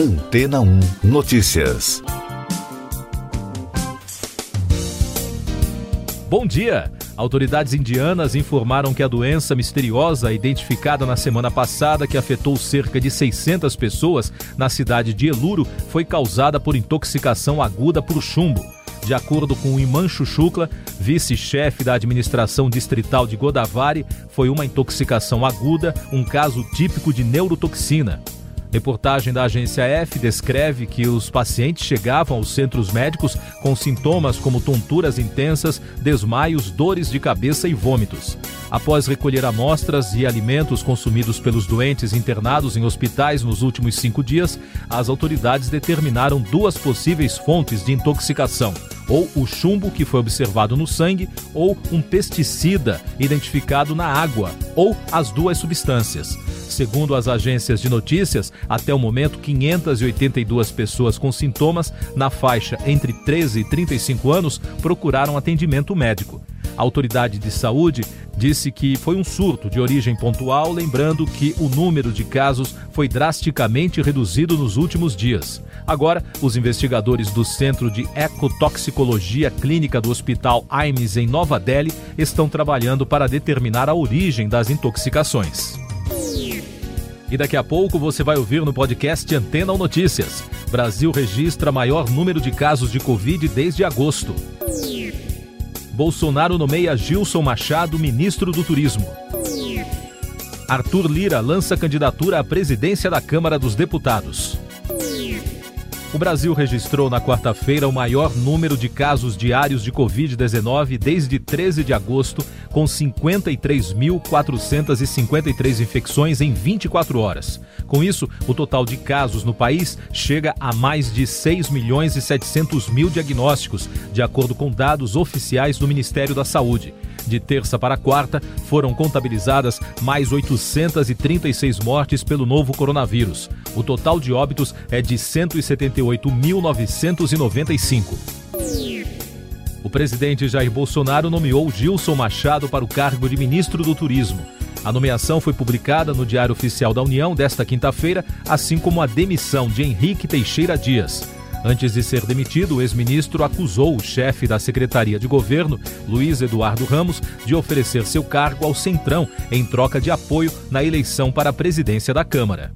Antena 1 Notícias. Bom dia! Autoridades indianas informaram que a doença misteriosa identificada na semana passada, que afetou cerca de 600 pessoas na cidade de Eluro, foi causada por intoxicação aguda por chumbo. De acordo com Imanchu Shukla, vice-chefe da administração distrital de Godavari, foi uma intoxicação aguda, um caso típico de neurotoxina. Reportagem da agência F descreve que os pacientes chegavam aos centros médicos com sintomas como tonturas intensas, desmaios, dores de cabeça e vômitos. Após recolher amostras e alimentos consumidos pelos doentes internados em hospitais nos últimos cinco dias, as autoridades determinaram duas possíveis fontes de intoxicação: ou o chumbo que foi observado no sangue, ou um pesticida identificado na água, ou as duas substâncias. Segundo as agências de notícias, até o momento, 582 pessoas com sintomas na faixa entre 13 e 35 anos procuraram atendimento médico. A autoridade de saúde disse que foi um surto de origem pontual, lembrando que o número de casos foi drasticamente reduzido nos últimos dias. Agora, os investigadores do Centro de Ecotoxicologia Clínica do Hospital Aimes em Nova Delhi estão trabalhando para determinar a origem das intoxicações. E daqui a pouco você vai ouvir no podcast Antena ou Notícias. Brasil registra maior número de casos de Covid desde agosto. Bolsonaro nomeia Gilson Machado ministro do Turismo. Arthur Lira lança candidatura à presidência da Câmara dos Deputados. O Brasil registrou na quarta-feira o maior número de casos diários de Covid-19 desde 13 de agosto, com 53.453 infecções em 24 horas. Com isso, o total de casos no país chega a mais de 6 milhões e 700 mil diagnósticos, de acordo com dados oficiais do Ministério da Saúde. De terça para quarta, foram contabilizadas mais 836 mortes pelo novo coronavírus. O total de óbitos é de 178.995. O presidente Jair Bolsonaro nomeou Gilson Machado para o cargo de ministro do Turismo. A nomeação foi publicada no Diário Oficial da União desta quinta-feira, assim como a demissão de Henrique Teixeira Dias. Antes de ser demitido, o ex-ministro acusou o chefe da Secretaria de Governo, Luiz Eduardo Ramos, de oferecer seu cargo ao Centrão em troca de apoio na eleição para a presidência da Câmara.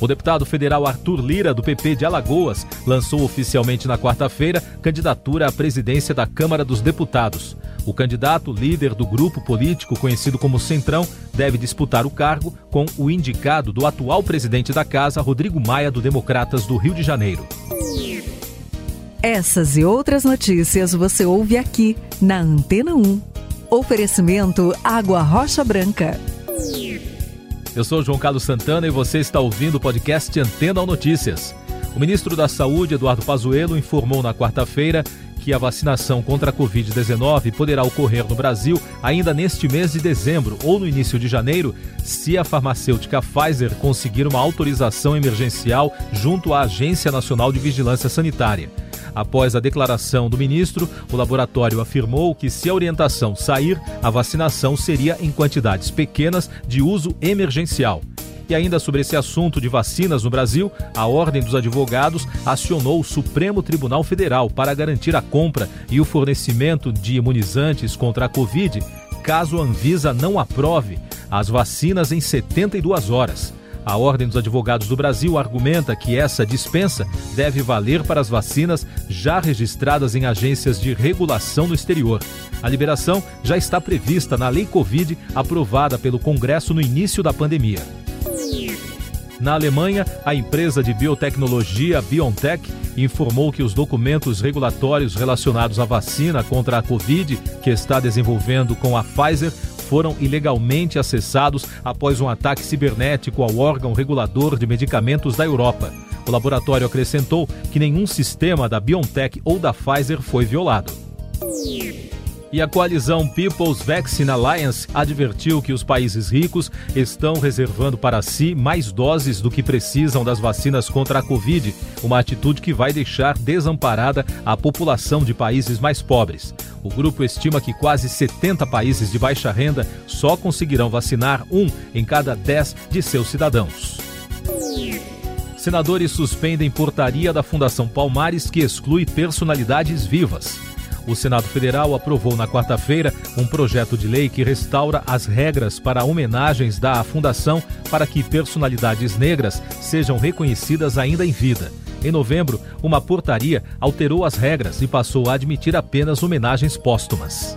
O deputado federal Arthur Lira, do PP de Alagoas, lançou oficialmente na quarta-feira candidatura à presidência da Câmara dos Deputados. O candidato, líder do grupo político conhecido como Centrão, deve disputar o cargo com o indicado do atual presidente da casa, Rodrigo Maia, do Democratas do Rio de Janeiro. Essas e outras notícias você ouve aqui na Antena 1. Oferecimento Água Rocha Branca. Eu sou João Carlos Santana e você está ouvindo o podcast Antena ou Notícias. O ministro da Saúde, Eduardo Pazuello, informou na quarta-feira que a vacinação contra a Covid-19 poderá ocorrer no Brasil ainda neste mês de dezembro ou no início de janeiro, se a farmacêutica Pfizer conseguir uma autorização emergencial junto à Agência Nacional de Vigilância Sanitária. Após a declaração do ministro, o laboratório afirmou que, se a orientação sair, a vacinação seria em quantidades pequenas de uso emergencial. E ainda sobre esse assunto de vacinas no Brasil, a Ordem dos Advogados acionou o Supremo Tribunal Federal para garantir a compra e o fornecimento de imunizantes contra a Covid, caso a Anvisa não aprove as vacinas em 72 horas. A Ordem dos Advogados do Brasil argumenta que essa dispensa deve valer para as vacinas já registradas em agências de regulação no exterior. A liberação já está prevista na Lei Covid, aprovada pelo Congresso no início da pandemia. Na Alemanha, a empresa de biotecnologia BioNTech informou que os documentos regulatórios relacionados à vacina contra a Covid, que está desenvolvendo com a Pfizer, foram ilegalmente acessados após um ataque cibernético ao órgão regulador de medicamentos da Europa. O laboratório acrescentou que nenhum sistema da BioNTech ou da Pfizer foi violado. E a coalizão People's Vaccine Alliance advertiu que os países ricos estão reservando para si mais doses do que precisam das vacinas contra a Covid, uma atitude que vai deixar desamparada a população de países mais pobres. O grupo estima que quase 70 países de baixa renda só conseguirão vacinar um em cada dez de seus cidadãos. Senadores suspendem portaria da Fundação Palmares que exclui personalidades vivas. O Senado Federal aprovou na quarta-feira um projeto de lei que restaura as regras para homenagens da Fundação para que personalidades negras sejam reconhecidas ainda em vida. Em novembro, uma portaria alterou as regras e passou a admitir apenas homenagens póstumas.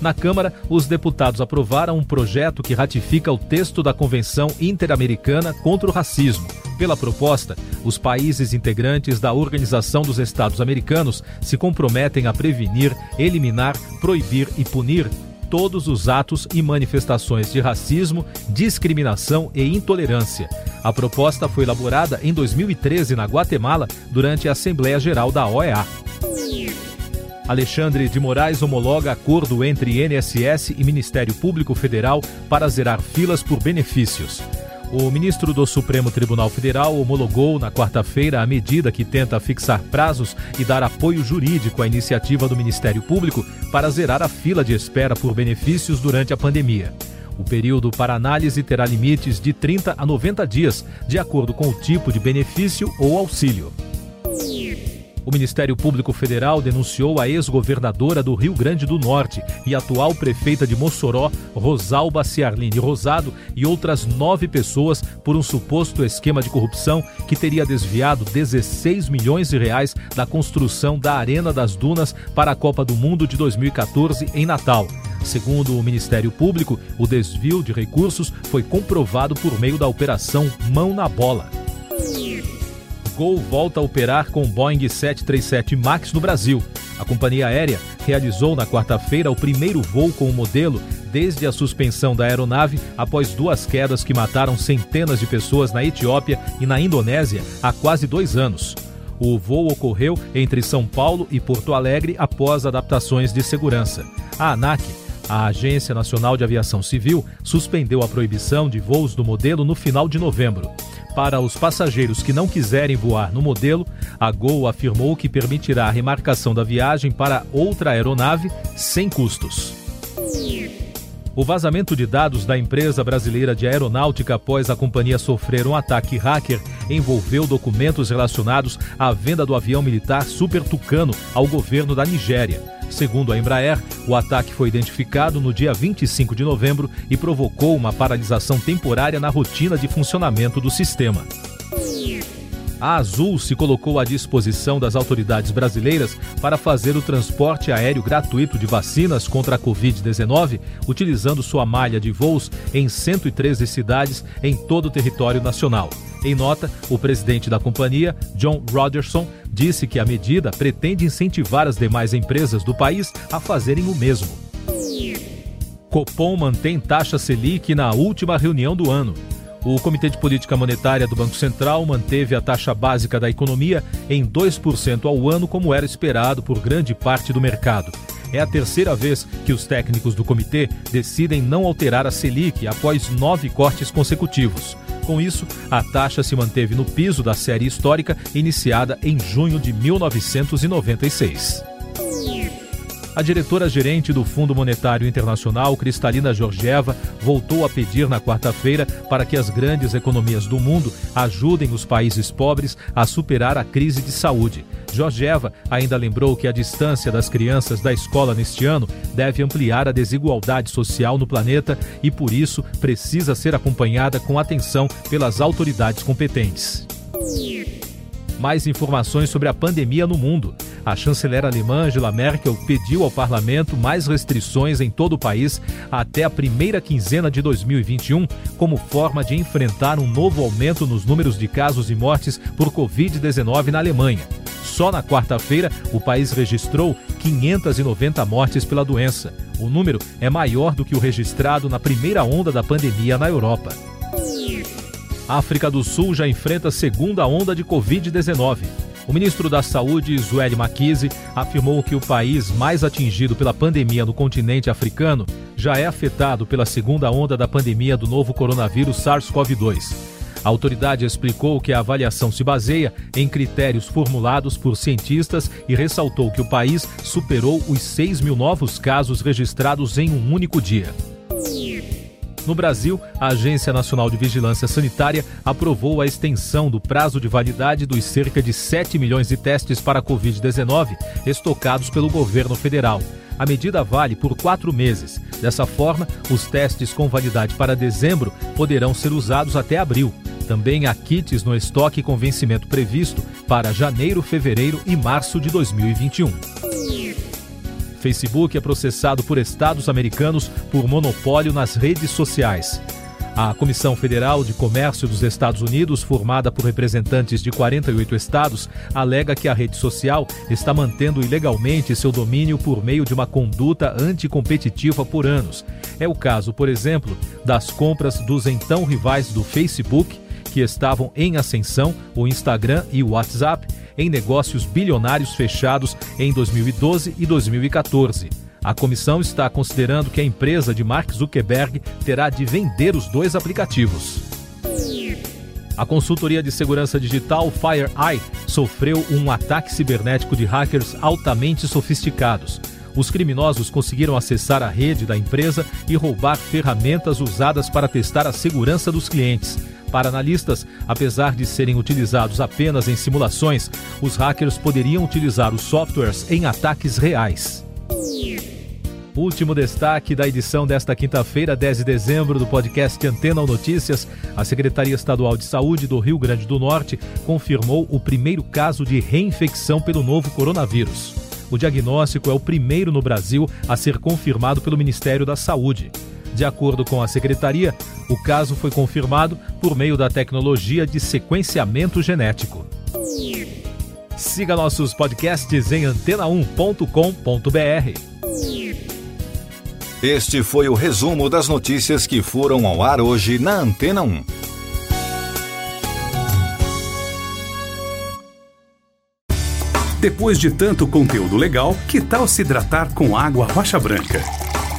Na Câmara, os deputados aprovaram um projeto que ratifica o texto da Convenção Interamericana contra o Racismo. Pela proposta, os países integrantes da Organização dos Estados Americanos se comprometem a prevenir, eliminar, proibir e punir todos os atos e manifestações de racismo, discriminação e intolerância. A proposta foi elaborada em 2013 na Guatemala durante a Assembleia Geral da OEA. Alexandre de Moraes homologa acordo entre INSS e Ministério Público Federal para zerar filas por benefícios. O ministro do Supremo Tribunal Federal homologou na quarta-feira a medida que tenta fixar prazos e dar apoio jurídico à iniciativa do Ministério Público para zerar a fila de espera por benefícios durante a pandemia. O período para análise terá limites de 30 a 90 dias, de acordo com o tipo de benefício ou auxílio. O Ministério Público Federal denunciou a ex-governadora do Rio Grande do Norte e atual prefeita de Mossoró, Rosalba Ciarline Rosado, e outras nove pessoas por um suposto esquema de corrupção que teria desviado 16 milhões de reais da construção da Arena das Dunas para a Copa do Mundo de 2014 em Natal. Segundo o Ministério Público, o desvio de recursos foi comprovado por meio da Operação Mão na Bola. Gol volta a operar com Boeing 737 MAX no Brasil. A companhia aérea realizou na quarta-feira o primeiro voo com o modelo desde a suspensão da aeronave após duas quedas que mataram centenas de pessoas na Etiópia e na Indonésia há quase dois anos. O voo ocorreu entre São Paulo e Porto Alegre após adaptações de segurança. A ANAC a Agência Nacional de Aviação Civil suspendeu a proibição de voos do modelo no final de novembro. Para os passageiros que não quiserem voar no modelo, a Gol afirmou que permitirá a remarcação da viagem para outra aeronave sem custos. O vazamento de dados da empresa brasileira de aeronáutica após a companhia sofrer um ataque hacker envolveu documentos relacionados à venda do avião militar Super Tucano ao governo da Nigéria. Segundo a Embraer, o ataque foi identificado no dia 25 de novembro e provocou uma paralisação temporária na rotina de funcionamento do sistema. A Azul se colocou à disposição das autoridades brasileiras para fazer o transporte aéreo gratuito de vacinas contra a Covid-19, utilizando sua malha de voos em 113 cidades em todo o território nacional. Em nota, o presidente da companhia, John Rogerson, disse que a medida pretende incentivar as demais empresas do país a fazerem o mesmo. Copom mantém taxa Selic na última reunião do ano. O Comitê de Política Monetária do Banco Central manteve a taxa básica da economia em 2% ao ano, como era esperado por grande parte do mercado. É a terceira vez que os técnicos do comitê decidem não alterar a Selic após nove cortes consecutivos. Com isso, a taxa se manteve no piso da série histórica iniciada em junho de 1996. A diretora-gerente do Fundo Monetário Internacional, Cristalina Georgieva, voltou a pedir na quarta-feira para que as grandes economias do mundo ajudem os países pobres a superar a crise de saúde. Georgieva ainda lembrou que a distância das crianças da escola neste ano deve ampliar a desigualdade social no planeta e, por isso, precisa ser acompanhada com atenção pelas autoridades competentes. Mais informações sobre a pandemia no mundo. A chanceler alemã Angela Merkel pediu ao parlamento mais restrições em todo o país até a primeira quinzena de 2021, como forma de enfrentar um novo aumento nos números de casos e mortes por Covid-19 na Alemanha. Só na quarta-feira, o país registrou 590 mortes pela doença. O número é maior do que o registrado na primeira onda da pandemia na Europa. A África do Sul já enfrenta a segunda onda de Covid-19. O ministro da Saúde, Zueli Makise, afirmou que o país mais atingido pela pandemia no continente africano já é afetado pela segunda onda da pandemia do novo coronavírus SARS-CoV-2. A autoridade explicou que a avaliação se baseia em critérios formulados por cientistas e ressaltou que o país superou os 6 mil novos casos registrados em um único dia. No Brasil, a Agência Nacional de Vigilância Sanitária aprovou a extensão do prazo de validade dos cerca de 7 milhões de testes para a Covid-19 estocados pelo governo federal. A medida vale por quatro meses. Dessa forma, os testes com validade para dezembro poderão ser usados até abril. Também há kits no estoque com vencimento previsto para janeiro, fevereiro e março de 2021. Facebook é processado por estados americanos por monopólio nas redes sociais. A Comissão Federal de Comércio dos Estados Unidos, formada por representantes de 48 estados, alega que a rede social está mantendo ilegalmente seu domínio por meio de uma conduta anticompetitiva por anos. É o caso, por exemplo, das compras dos então rivais do Facebook, que estavam em ascensão, o Instagram e o WhatsApp, em negócios bilionários fechados em 2012 e 2014. A comissão está considerando que a empresa de Mark Zuckerberg terá de vender os dois aplicativos. A consultoria de segurança digital FireEye sofreu um ataque cibernético de hackers altamente sofisticados. Os criminosos conseguiram acessar a rede da empresa e roubar ferramentas usadas para testar a segurança dos clientes. Para analistas, apesar de serem utilizados apenas em simulações, os hackers poderiam utilizar os softwares em ataques reais. Último destaque da edição desta quinta-feira, 10 de dezembro, do podcast Antena Notícias. A Secretaria Estadual de Saúde do Rio Grande do Norte confirmou o primeiro caso de reinfecção pelo novo coronavírus. O diagnóstico é o primeiro no Brasil a ser confirmado pelo Ministério da Saúde. De acordo com a secretaria, o caso foi confirmado por meio da tecnologia de sequenciamento genético. Siga nossos podcasts em antena1.com.br. Este foi o resumo das notícias que foram ao ar hoje na Antena 1. Depois de tanto conteúdo legal, que tal se hidratar com água rocha branca?